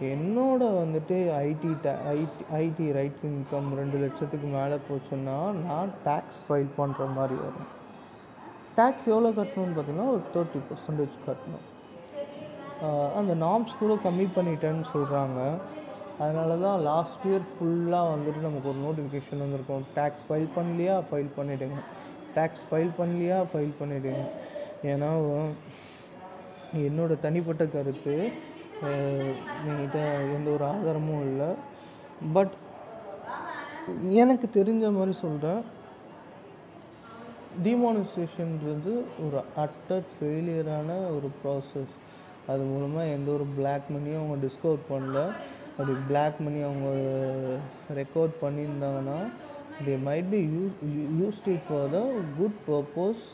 [SPEAKER 1] என்னோட வந்துட்டு IT IT IT right income ரெண்டு லட்சத்துக்கு மேலே போச்சுன்னா நான் டேக்ஸ் ஃபைல் பண்ணுற மாதிரி வரும். டேக்ஸ் எவ்வளோ கட்டணும்னு பார்த்தீங்கன்னா ஒரு தேர்ட்டி பர்சன்டேஜ் கட்டணும். அந்த நாம்ஸ் கூட கம்மி பண்ணிட்டேன்னு சொல்கிறாங்க அதனால தான் லாஸ்ட் இயர் ஃபுல்லாக வந்துட்டு நமக்கு ஒரு நோட்டிஃபிகேஷன் வந்திருக்கும். டேக்ஸ் ஃபைல் பண்ணலையா? ஃபைல் பண்ணிவிடுங்க டேக்ஸ் ஃபைல் பண்ணலையா? ஃபைல் பண்ணிவிடுங்க ஏன்னா என்னோடய தனிப்பட்ட கருத்து நீங்கள் எந்த ஒரு ஆதாரமும் இல்லை. பட் எனக்கு தெரிஞ்ச மாதிரி சொல்கிறேன் டிமானிசேஷன்றது ஒரு அட்டர் ஃபெயிலியரான ஒரு ப்ராசஸ் அது மூலமாக எந்த ஒரு பிளாக் மணியும் அவங்க டிஸ்கவர் பண்ணல. அப்படி பிளாக் மணி அவங்க ரெக்கார்ட் பண்ணியிருந்தாங்கன்னா they might be you used it for the good purpose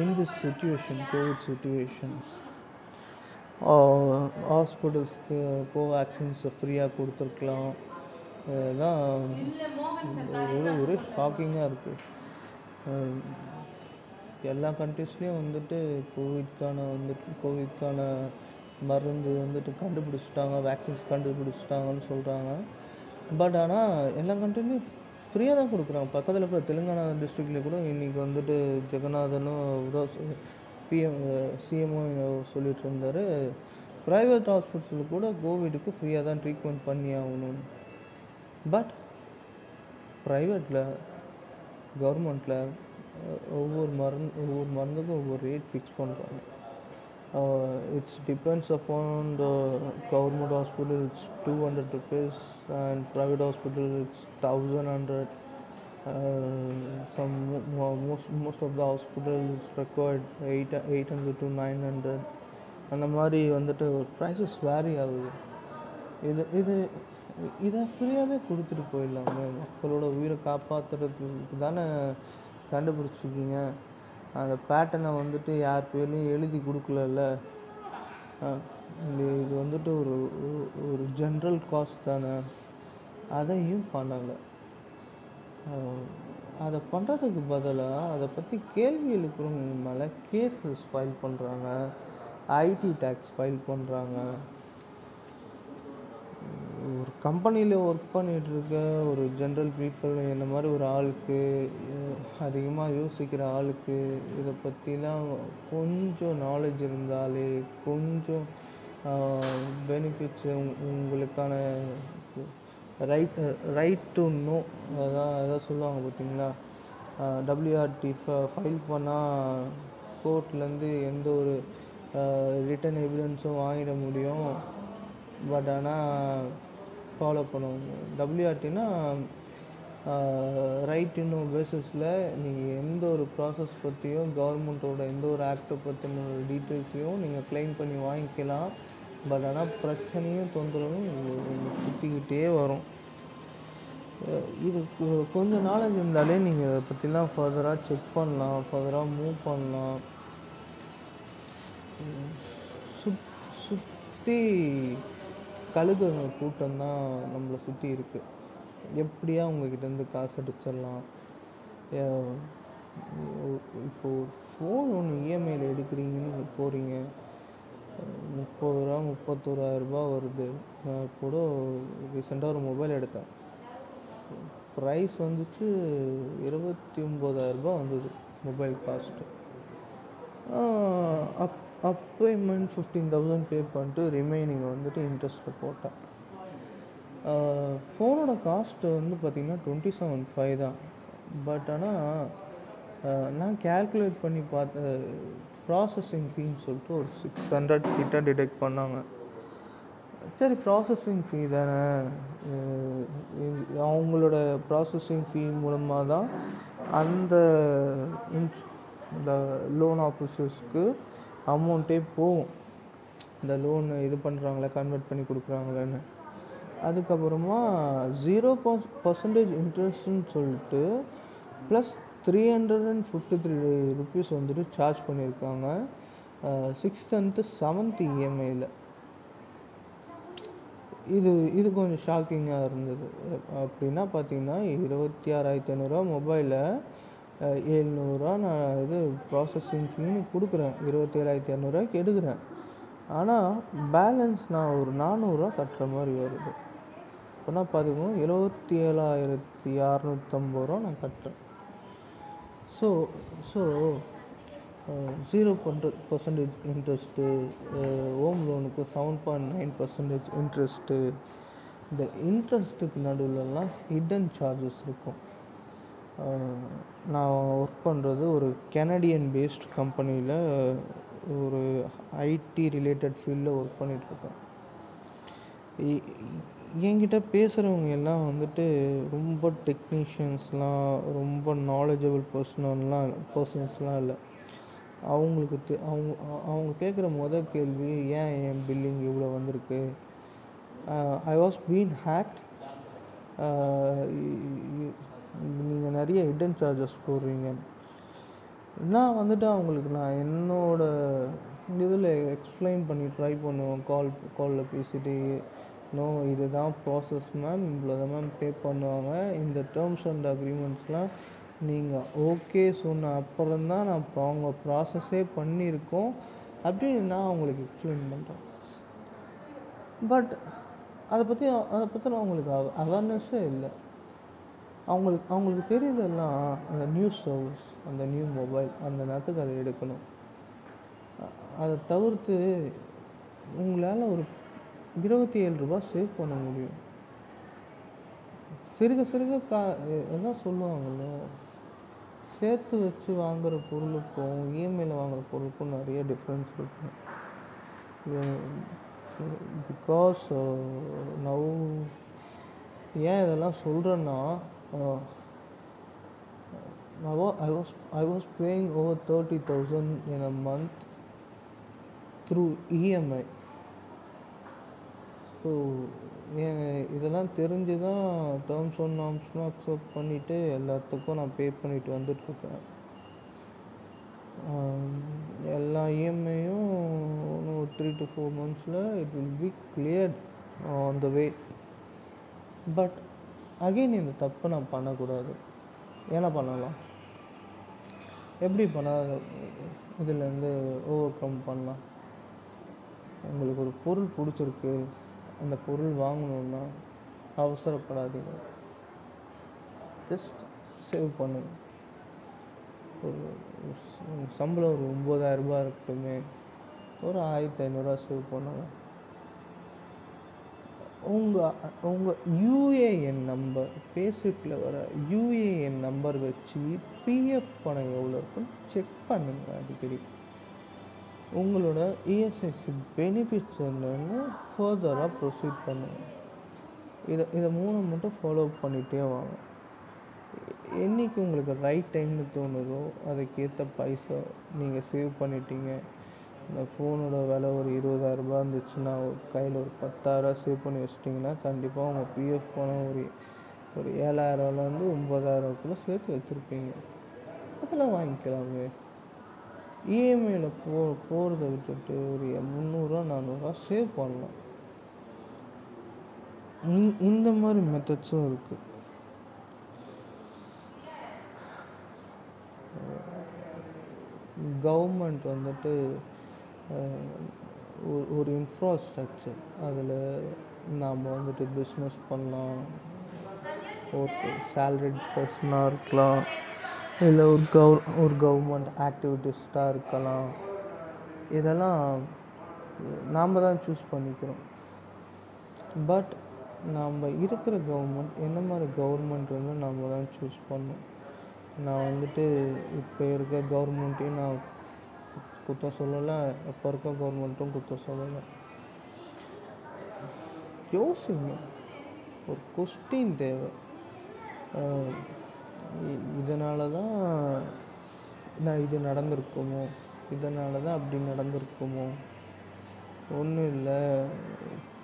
[SPEAKER 1] in this situation COVID situation ஹாஸ்பிட்டல்ஸ்க்கு கோவேக்சின்ஸை ஃப்ரீயாக கொடுத்துருக்கலாம். இதெல்லாம் ஒரு ஒரு ஷாக்கிங்காக இருக்குது எல்லா கண்ட்ரீஸ்லேயும் வந்துட்டு கோவிட்கான வந்துட்டு கோவிட்கான மருந்து வந்துட்டு கண்டுபிடிச்சிட்டாங்க வேக்சின்ஸ் கண்டுபிடிச்சிட்டாங்கன்னு சொல்கிறாங்க பட் ஆனால் எல்லா கண்ட்ரிலையும் ஃப்ரீயாக தான் கொடுக்குறாங்க. பக்கத்தில் இருக்கிற தெலுங்கானா டிஸ்ட்ரிக்ட்லேயே கூட இன்றைக்கி வந்துட்டு ஜெகநாதனும் பிஎம் சிஎம்ஓ சொல்லிட்டு இருந்தார். ப்ரைவேட் ஹாஸ்பிட்டலில் கூட கோவிடுக்கு ஃப்ரீயாக தான் ட்ரீட்மெண்ட் பண்ணி ஆகணும். பட் ப்ரைவேட்டில் கவர்மெண்ட்டில் ஒவ்வொரு மருந்து ஒவ்வொரு மருந்துக்கும் ஒவ்வொரு ரேட் ஃபிக்ஸ் பண்ணுறாங்க it's depends upon the government hospital it's two hundred rupees and private hospital it's thousand hundred some most most of the hospitals the eight eight hundred to nine hundred அந்த மாதிரி வந்துட்டு prices vary ஆகுது. இது இது இதை ஃப்ரீயாகவே கொடுத்துட்டு போயிடலாமே. மக்களோட உயிரை காப்பாற்றுறதுக்கு தானே கண்டுபிடிச்சிருக்கீங்க. அந்த பேட்டர்னை வந்துட்டு யார் பேர்லையும் எழுதி கொடுக்கலல்ல? இது இது வந்துட்டு ஒரு ஒரு- ஜென்ரல் காஸ்ட் தானே. அதையும் பண்ணலை. அதை பண்ணுறதுக்கு பதிலாக அதை பற்றி கேள்வி எழுப்புறவங்க மேலே கேஸஸ் ஃபைல் பண்ணுறாங்க ஐடி டேக்ஸ் ஃபைல் பண்ணுறாங்க ஒரு கம்பெனியில் ஒர்க் பண்ணிகிட்ருக்க ஒரு ஜென்ரல் பீப்புள் இந்த மாதிரி ஒரு ஆளுக்கு அதிகமாக யோசிக்கிற ஆளுக்கு இதை பற்றிலாம் கொஞ்சம் நாலேஜ் இருந்தாலே கொஞ்சம் பெனிஃபிட்ஸு உங்களுக்கான ரைட் ரைட் டு நோ அதான் அதான் சொல்லுவாங்க பார்த்தீங்களா டபிள்யூஆர்டி ஃபைல் பண்ணால் கோர்ட்லேருந்து எந்த ஒரு ரிட்டன் எவிடன்ஸும் வாங்கிட முடியும். பட் ஆனால் ஃபாலோ பண்ணுவோம் டபிள்யூஆர்டினா ரைட் இன்னும் பேசிஸில் நீங்கள் எந்த ஒரு ப்ராசஸ் பற்றியும் கவர்மெண்ட்டோட எந்த ஒரு ஆக்டை பற்றின டீட்டெயில்ஸையும் நீங்கள் க்ளைம் பண்ணி வாங்கிக்கலாம். பட் ஆனால் பிரச்சனையும் தொந்தரவும் சுற்றிக்கிட்டே வரும். இது கொஞ்சம் நாலேஜ் இருந்தாலே நீங்கள் இதை பற்றிலாம் ஃபர்தராக செக் பண்ணலாம் ஃபர்தராக மூவ் பண்ணலாம். சுத் சுற்றி கழுகுங்க கூட்டம் தான் நம்மளை சுற்றி இருக்குது எப்படியா உங்ககிட்டேருந்து காசு அடிச்சிடலாம்? இப்போது ஃபோன் ஒன்று இஎம்ஐயில் எடுக்கிறீங்கன்னு போகிறீங்க முப்பது ரூபா முப்பத்தோராயிரரூபா வருது. நான் கூட ரீசெண்டாக ஒரு மொபைல் எடுத்தேன். ப்ரைஸ் வந்துச்சு இருபத்தி ஒம்போதாயிரரூபா வந்தது mobile cost up up payment fifteen thousand pay பண்ணிட்டு ரிமைனிங் வந்துட்டு இன்ட்ரெஸ்ட்டில் போட்டேன். ஃபோனோட காஸ்ட்டு வந்து பார்த்திங்கன்னா டுவெண்ட்டி செவன் ஃபைவ் தான். பட் ஆனால் நான் கேல்குலேட் பண்ணி பார்த்த ப்ராசஸிங் ஃபீன்னு சொல்லிட்டு ஒரு சிக்ஸ் ஹண்ட்ரட் கிட்ட டிடெக்ட் பண்ணாங்க. சரி ப்ராசஸிங் ஃபீ தானே. அவங்களோட ப்ராசஸிங் ஃபீ மூலமாக தான் அந்த இன்ஸ் இந்த லோன் ஆஃபீஸர்ஸ்க்கு அமௌண்ட்டே போகும். இந்த லோனு இது பண்ணுறாங்களே கன்வெர்ட் பண்ணி கொடுக்குறாங்களேன்னு. அதுக்கப்புறமா ஜீரோ பர்சன்டேஜ் இன்ட்ரெஸ்ட்னு சொல்லிட்டு plus three hundred and fifty three rupees வந்துட்டு சார்ஜ் பண்ணியிருக்காங்க. சிக்ஸ்த் அண்ட் செவன்த் இஎம்ஐயில் இது இது கொஞ்சம் ஷாக்கிங்காக இருந்தது. அப்படின்னா பார்த்தீங்கன்னா இருபத்தி ஆறாயிரத்தி ஐநூறுரூவா மொபைலில் ஏழ்நூறுரூவா நான் இது ப்ராசஸிங் ஃபீனு கொடுக்குறேன். இருபத்தி ஏழாயிரத்தி இரநூறுவாய்க்கு எடுக்கிறேன். ஆனால் பேலன்ஸ் நான் ஒரு நானூறுரூவா கட்டுற மாதிரி வருது. அப்போனா பார்த்துக்கோங்க எழுபத்தி ஏழாயிரத்தி அறநூற்றம்பது ரூபா நான் கட்டுறேன். ஸோ ஸோ ஜீரோ பண்ற பர்சன்டேஜ் இன்ட்ரெஸ்ட்டு ஹோம் லோனுக்கு seven point nine percentage interest இந்த இன்ட்ரெஸ்ட்டுக்கு நடுவிலலாம் ஹிடன் சார்ஜஸ் இருக்கும். நான் ஒர்க் பண்ணுறது ஒரு கெனடியன் பேஸ்ட் கம்பெனியில் ஒரு ஐடி ரிலேட்டட் ஃபீல்டில் ஒர்க் பண்ணிகிட்ருக்கேன் என்கிட்ட பேசுகிறவங்க எல்லாம் வந்துட்டு ரொம்ப டெக்னீஷியன்ஸ்லாம் ரொம்ப நாலேஜபிள் பர்சனல்லாம் பர்சன்ஸ்லாம் இல்லை. அவங்களுக்கு தெ அவங்க அவங்க கேட்குற மொதல் கேள்வி ஏன் என் பில்லிங் இவ்வளோ வந்திருக்கு? ஐ வாஸ் பீன் ஹேக்ட் நீங்கள் நிறைய ஹிடன் சார்ஜஸ் போடுறீங்க. நான் வந்துட்டு அவங்களுக்கு நான் என்னோட இதில் எக்ஸ்பிளைன் பண்ணி ட்ரை பண்ணுவேன். கால் காலில் பேசிட்டு நோ இதுதான் ப்ராசஸ் மேம் இவ்வளோ தான் மேம் பே பண்ணுவாங்க. இந்த டேர்ம்ஸ் அண்ட் அக்ரிமெண்ட்ஸ்லாம் நீங்கள் ஓகே சொன்ன அப்புறம் தான் நான் இப்போ அவங்க ப்ராசஸே பண்ணியிருக்கோம். அப்படின்னு நான் அவங்களுக்கு எக்ஸ்பிளைன் பண்ணுறேன் பட் அதை பற்றி அதை பற்றின அவங்களுக்கு அவேர்னஸ்ஸே இல்லை. அவங்களுக்கு அவங்களுக்கு தெரியுதெல்லாம் அந்த நியூ சர்வீஸ் அந்த நியூ மொபைல் அந்த நேரத்துக்கு அதை எடுக்கணும். அதை தவிர்த்து உங்களால் ஒரு இருபத்தி ஏழு ரூபா சேவ் பண்ண முடியும். சிறுக சிறுக கா எல்லாம் சொல்லுவாங்கள்ல சேர்த்து வச்சு வாங்குகிற பொருளுக்கும் இஎம்ஐயில் வாங்குற பொருளுக்கும் நிறைய டிஃப்ரென்ஸ் இருக்கும் பிகாஸ் நவ் ஏன் இதெல்லாம் சொல்கிறேன்னா I was I was paying over thirty thousand in a month through EMI so இதெல்லாம் தெரிஞ்சு தான் டேர்ம்ஸ் அண்ட் நார்ம்ஸ்லாம் அக்செப்ட் பண்ணிவிட்டு எல்லாத்துக்கும் நான் பே பண்ணிட்டு வந்துட்டுருக்கேன் எல்லா இஎம்ஐயும் இன்னும் ஒரு three to four மந்த்ஸில் it will be cleared on the way but again இந்த தப்பை நான் பண்ணக்கூடாது. ஏன்னா பண்ணலாம். எப்படி பண்ணால் இதுலேருந்து ஓவர் கம் பண்ணலாம். உங்களுக்கு ஒரு பொருள் பிடிச்சிருக்கு. அந்த பொருள் வாங்கணுன்னா அவசரப்படாதீங்க. ஜஸ்ட் சேவ் பண்ணுங்க. ஒரு சம்பளம் ஒரு ஒம்பதாயிரரூபா இருக்கட்டுமே. ஒரு ஆயிரத்தி ஐநூறுரூவா சேவ் பண்ணுங்க. உங்கள் உங்கள் யூஏஎன் நம்பர் பேஸ்புக்கில் வர யூஏஎன் நம்பர் வச்சு பிஎஃப் பணம் எவ்வளோ இருக்குன்னு செக் பண்ணுங்க அடிக்கடி. உங்களோட இஎஸ்ஐசி பெனிஃபிட்ஸ் என்னன்னு ஃபர்தராக ப்ரொசீட் பண்ணுங்க. இதை இதை மூணு மட்டும் ஃபாலோ பண்ணிகிட்டே வாங்க. என்னைக்கு உங்களுக்கு ரைட் டைம்னு தோணுதோ அதுக்கேற்ற பைசா நீங்கள் சேவ் பண்ணிட்டீங்க. இந்த ஃபோனோட விலை ஒரு இருபதாயிரரூபா இருந்துச்சுன்னா ஒரு கையில் ஒரு பத்தாயிரம் சேவ் பண்ணி வச்சிட்டிங்கன்னா கண்டிப்பாக உங்கள் பிஎஃப் பணம் ஒரு ஒரு ஏழாயிரம்லேருந்து ஒம்பதாயிரம்குள்ளே சேர்த்து வச்சுருப்பீங்க. அதெல்லாம் வாங்கிக்கலாமே இஎம்ஐயில் போ போகிறத விட்டுட்டு ஒரு முந்நூறுரூவா நானூறுரூவா சேவ் பண்ணலாம். இந்த- இந்த மாதிரி மெத்தட்ஸும் இருக்குது கவர்மெண்ட் வந்துட்டு ஒரு- ஒரு இன்ஃப்ராஸ்ட்ரக்சர் அதில் நாம் வந்துட்டு பிஸ்னஸ் பண்ணலாம். ஓகே சேலரிட் பர்சனாக இருக்கலாம். இல்லை ஒரு கவர் ஒரு கவர்மெண்ட் ஆக்டிவிட்டிஸ்டாக இருக்கலாம். இதெல்லாம் நாம் தான் சூஸ் பண்ணிக்கிறோம். பட் நாம் இருக்கிற கவர்மெண்ட் என்ன மாதிரி கவர்மெண்ட் வந்து நாம் தான் சூஸ் பண்ணோம் நான் வந்துட்டு இப்போ இருக்கிற கவர்மெண்ட்டையும் நான் குற்றம் சொல்லலை இப்போ இருக்க கவர்மெண்ட்டும் குற்றம் சொல்லலை. யோசிங்க. ஒரு கொஸ்டின் தேவை. இதனால தான் நான் இது நடந்திருக்குமோ? இதனால தான் அப்படி நடந்திருக்குமோ? ஒன்றும் இல்லை.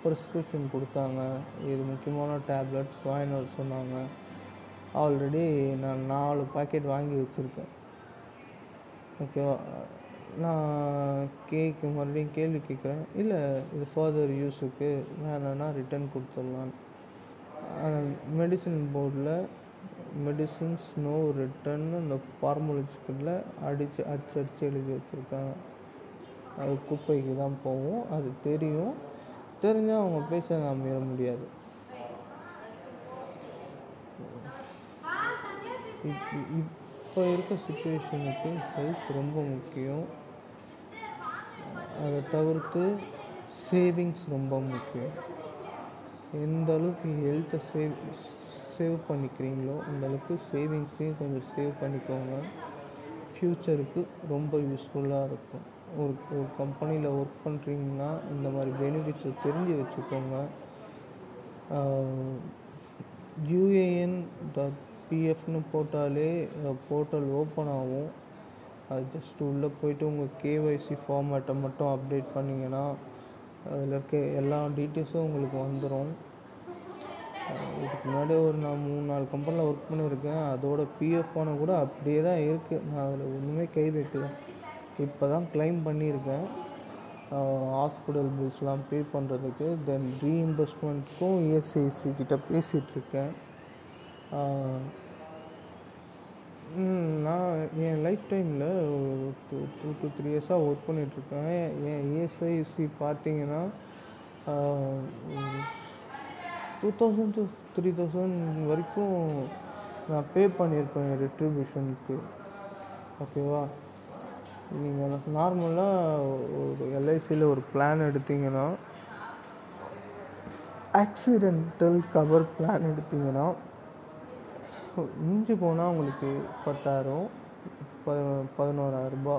[SPEAKER 1] ப்ரிஸ்கிரிப்ஷன் கொடுத்தாங்க. இது முக்கியமான டேப்லெட்ஸ் வாங்கினு வர சொன்னாங்க. ஆல்ரெடி நான் நாலு பாக்கெட் வாங்கி வச்சுருக்கேன். ஓகேவா நான் கேக்கு மறுபடியும் கேள்வி கேட்குறேன். இல்லை இது ஃபர்தர் யூஸுக்கு வேணும்னா ரிட்டர்ன் கொடுத்துடலான்னு மெடிசின் போர்டில் மெடிசின்ஸ் நோ ரிட்டர்ன் அந்த ஃபார்முலிஸ்டில் அடித்து அடிச்சு அடிச்சு எழுதி வச்சுருக்காங்க. அது குப்பைக்கு தான் போகும். அது தெரியும். தெரிஞ்சால் அவங்க பேச நான் முடியாது. இப்- இப்போ இருக்க சுச்சுவேஷனுக்கு ஹெல்த் ரொம்ப முக்கியம். அதை தவிர்த்து சேவிங்ஸ் ரொம்ப முக்கியம். எந்த அளவுக்கு ஹெல்த்தை சேவ் சேவ் பண்ணிக்கிறீங்களோ அந்த அளவுக்கு சேவிங்ஸையும் கொஞ்சம் சேவ் பண்ணிக்கோங்க. ஃப்யூச்சருக்கு ரொம்ப யூஸ்ஃபுல்லாக இருக்கும். ஒரு ஒரு கம்பெனியில் ஒர்க் பண்ணுறீங்கன்னா இந்த மாதிரி பெனிஃபிட்ஸை தெரிஞ்சு வச்சுக்கோங்க. யூஏஎன் டாட் பிஎஃப்னு போட்டாலே போர்ட்டல் ஓப்பன் ஆகும். அது ஜஸ்ட் உள்ளே போயிட்டு உங்கள் கேஒய்சி ஃபார்மேட்டை மட்டும் அப்டேட் பண்ணிங்கன்னா அதில் இருக்க எல்லா டீட்டெயில்ஸும் உங்களுக்கு வந்துடும் இதுக்கு முன்னாடி ஒரு நான் மூணு நாலு கம்பெனியில் ஒர்க் பண்ணியிருக்கேன் அதோட பிஎஃப் பணம் கூட அப்படியே தான் இருக்குது நான் அதில் ஒன்றுமே கை வைக்கல. இப்போ தான் க்ளைம் பண்ணியிருக்கேன் ஹாஸ்பிட்டல் பில்ஸ்லாம் பே பண்ணுறதுக்கு தென் ரீஇம்பர்ஸ்மெண்ட்க்கும் இஎஸ்ஐசி கிட்ட பேசிகிட்ருக்கேன் நான் என் லைஃப் டைமில் டூ டூ டூ த்ரீ இயர்ஸாக ஒர்க் பண்ணிகிட்ருக்கேன் என் இஎஸ்ஐசி பார்த்தீங்கன்னா two thousand to three thousand வரைக்கும் நான் பே பண்ணியிருப்பேன் ரெட்ரிபியூஷனுக்கு ஓகேவா நீங்கள் நார்மலாக ஒரு எல்ஐசியில் ஒரு பிளான் எடுத்தீங்கன்னா ஆக்சிடென்டல் கவர் பிளான் எடுத்தீங்கன்னா மிஞ்சி போனால் உங்களுக்கு பத்தாயிரம் ப பதினோராயிரரூபா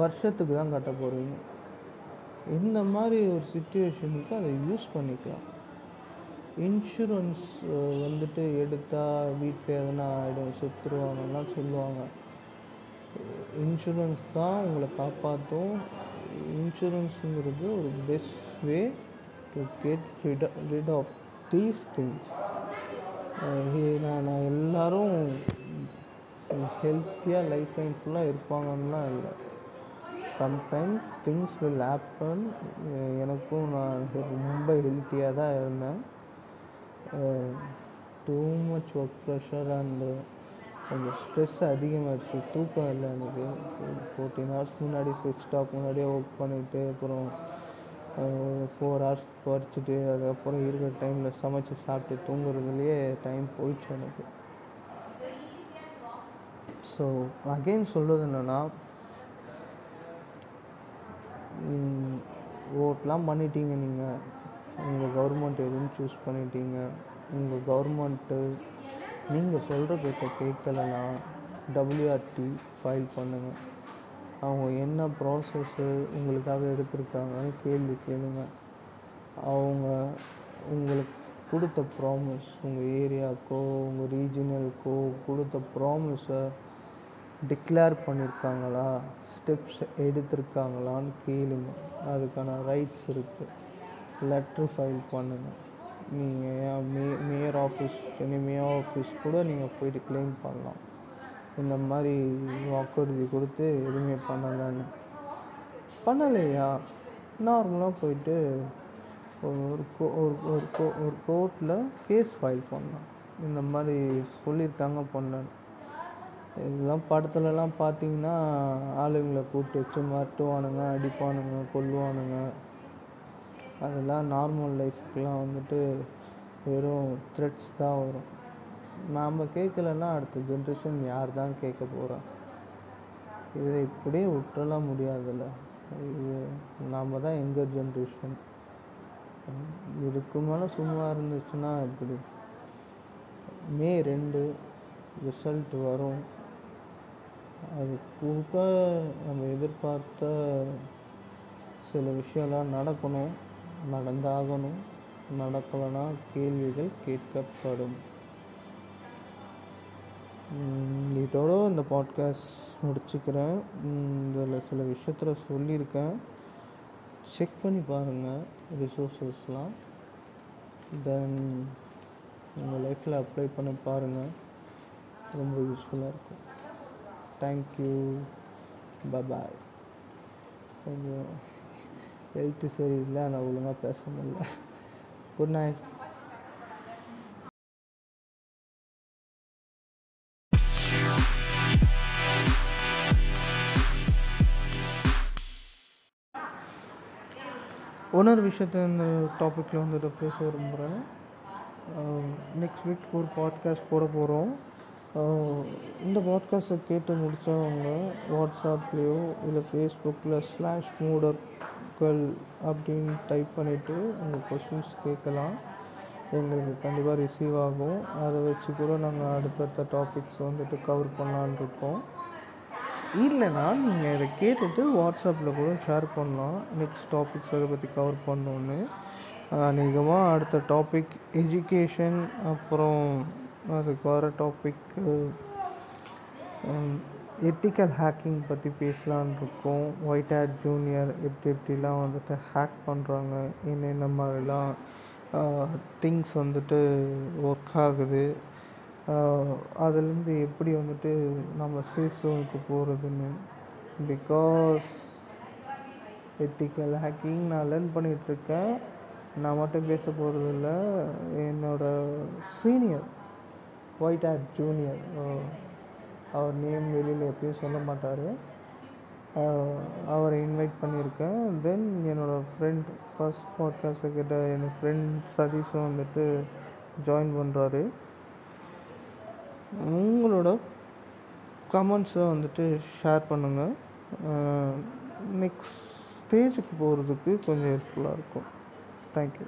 [SPEAKER 1] வருஷத்துக்கு தான் கட்ட போகிறீங்க இந்த மாதிரி ஒரு சுச்சுவேஷனுக்கு அதை யூஸ் பண்ணிக்கலாம். இன்சூரன்ஸ் வந்துட்டு எடுத்தால் வீட்டில் எதனா ஆகிடும் செத்துருவாங்கலாம் சொல்லுவாங்க. இன்சூரன்ஸ் தான் உங்களை காப்பாற்றும் இன்சூரன்ஸுங்கிறது ஒரு best way to get rid rid of these things நான் நான் எல்லோரும் ஹெல்த்தியாக லைஃப் டைம் ஃபுல்லாக இருப்பாங்கன்னுலாம் இல்லை. சம்டைம்ஸ் திங்ஸ் வில் ஹேப்பன் எனக்கும் நான் ரொம்ப ஹெல்த்தியாக தான் இருந்தேன். Too much work pressure and கொஞ்சம் ஸ்ட்ரெஸ் அதிகமாகிடுச்சு தூக்கம் இல்லை எனக்கு. ஃபோர்டீன் ஹவர்ஸ் முன்னாடி ஸ்விட்ச் டாப் முன்னாடியே ஒர்க் பண்ணிவிட்டு அப்புறம் ஃபோர் ஹவர்ஸ் படிச்சுட்டு அதுக்கப்புறம் இருக்கிற டைமில் சமைச்சு சாப்பிட்டு தூங்குறதுலேயே டைம் போயிடுச்சு எனக்கு. ஸோ அகெயின் சொல்கிறது என்னென்னா ஓட்லாம் பண்ணிட்டீங்க நீங்கள் உங்கள் கவர்மெண்ட் எதுவும் சூஸ் பண்ணிட்டீங்க. உங்கள் கவர்மெண்ட்டு நீங்கள் சொல்கிற பேச்சை கேட்கலன்னா டபிள்யூஆர்டி ஃபைல் பண்ணுங்கள் அவங்க என்ன ப்ராசஸ்ஸு உங்களுக்காக எடுத்திருக்காங்கன்னு கேள்வி கேளுங்க. அவங்க உங்களுக்கு கொடுத்த ப்ராமிஸ் உங்கள் ஏரியாவுக்கோ உங்கள் ரீஜினலுக்கோ கொடுத்த ப்ராமிஸை டிக்ளேர் பண்ணியிருக்காங்களா ஸ்டெப்ஸ் எடுத்திருக்காங்களான்னு கேளுங்க. அதுக்கான ரைட்ஸ் இருக்குது லெட்ரு ஃபைல் பண்ணுங்கள் நீங்கள் may mayor office Chennai mayor office கூட நீங்கள் போயிட்டு க்ளைம் பண்ணலாம். இந்த மாதிரி வாக்குறுதி கொடுத்து எதுவுமே பண்ணலைன்னு பண்ணலையா? நார்மலாக போயிட்டு ஒரு கோ ஒரு ஒரு கோ ஒரு கோர்ட்டில் கேஸ் ஃபைல் பண்ணான். இந்த மாதிரி சொல்லியிருக்காங்க பொண்ணு. இதெல்லாம் படத்துலலாம் பார்த்தீங்கன்னா ஆளுங்களை கூப்பிட்டு வச்சு மாட்டுவானுங்க அடிப்பானுங்க கொல்லுவானுங்க. அதெல்லாம் நார்மல் லைஃப்க்கெலாம் வந்துட்டு வெறும் த்ரெட்ஸ் தான் வரும். நாம் கேட்கலன்னா அடுத்த ஜென்ரேஷன் யார் தான் கேட்க போகிறா இதை இப்படியே விட்டுறலாம் முடியாதுல்ல. இது நாம் தான் எங்கள் ஜென்ரேஷன் இதுக்கு மேலே சும்மா இருந்துச்சுன்னா எப்படி? மே ரெண்டு ரிசல்ட் வரும். அது கூட நம்ம எதிர்பார்த்த சில விஷயம்லாம் நடக்கணும் நடந்தாகணும். நடக்கலைன்னா கேள்விகள் கேட்கப்படும். இதோடு இந்த பாட்காஸ்ட் முடிச்சுக்கிறேன். இதில் சில விஷயத்தில் சொல்லியிருக்கேன். செக் பண்ணி பாருங்கள் ரிசோர்ஸஸ்லாம் தென் உங்கள் லைஃப்பில் அப்ளை பண்ணி பாருங்கள் ரொம்ப யூஸ்ஃபுல்லாக இருக்கும். தேங்க்யூ பாய் கொஞ்சம் ஹெல்த்து சரியில்லை நான் ஒழுங்காக பேச முடியல. குட் நைட் இன்னொரு விஷயத்த இந்த டாப்பிக்கில் வந்துட்டு பேச விரும்புகிறேன் நெக்ஸ்ட் வீக் ஒரு பாட்காஸ்ட் போட போகிறோம் இந்த பாட்காஸ்ட்டை கேட்டு முடித்தவங்க வாட்ஸ்அப்லேயோ இல்லை ஃபேஸ்புக்கில் ஸ்லாஷ் மூடர்கள் அப்படின்னு டைப் பண்ணிவிட்டு உங்கள் கொஷின்ஸ் கேட்கலாம். எங்களுக்கு கண்டிப்பாக ரிசீவ் ஆகும். அதை வச்சு கூட நாங்கள் அடுத்தடுத்த டாபிக்ஸ் வந்துட்டு கவர் பண்ணலான் இருக்கோம். இல்லைனா நீங்கள் இதை கேட்டுட்டு வாட்ஸ்அப்பில் கூட ஷேர் பண்ணலாம். நெக்ஸ்ட் டாபிக்ஸ் அதை பற்றி கவர் பண்ணோன்னு. அநேகமாக அடுத்த டாபிக் எஜுகேஷன் அப்புறம் அதுக்கு வர டாபிக் எத்திக்கல் ஹேக்கிங் பற்றி பேசலான் இருக்கோம். ஒயிட் ஹேட் ஜூனியர் எப்படி எப்படிலாம் வந்துட்டு ஹேக் பண்ணுறாங்க என்னென்ன மாதிரிலாம் திங்ஸ் வந்துட்டு ஒர்க் ஆகுது. அதுலேருந்து எப்படி வந்துட்டு நம்ம சேஃப் ஜோனுக்கு போகிறதுன்னு பிகாஸ் எத்திக்கல் ஹேக்கிங் நான் லேர்ன் பண்ணிகிட்ருக்கேன் நான் மட்டும் பேச போகிறது இல்லை என்னோடய சீனியர் ஒயிட் ஹேட் ஜூனியர் அவர் நேம் வெளியில் எப்பயும் சொல்ல மாட்டார். அவரை இன்வைட் பண்ணியிருக்கேன். தென் என்னோடய ஃப்ரெண்ட் ஃபர்ஸ்ட் பாட்காஸ்ட்டில் கேட்ட என் ஃப்ரெண்ட் சதீஷும் வந்துட்டு ஜாயின் பண்ணுறாரு உங்களோட கமெண்ட்ஸை வந்துட்டு ஷேர் பண்ணுங்கள் நெக்ஸ்ட் ஸ்டேஜுக்கு போகிறதுக்கு கொஞ்சம் ஹெல்ப்ஃபுல்லாக இருக்கும். தேங்க்யூ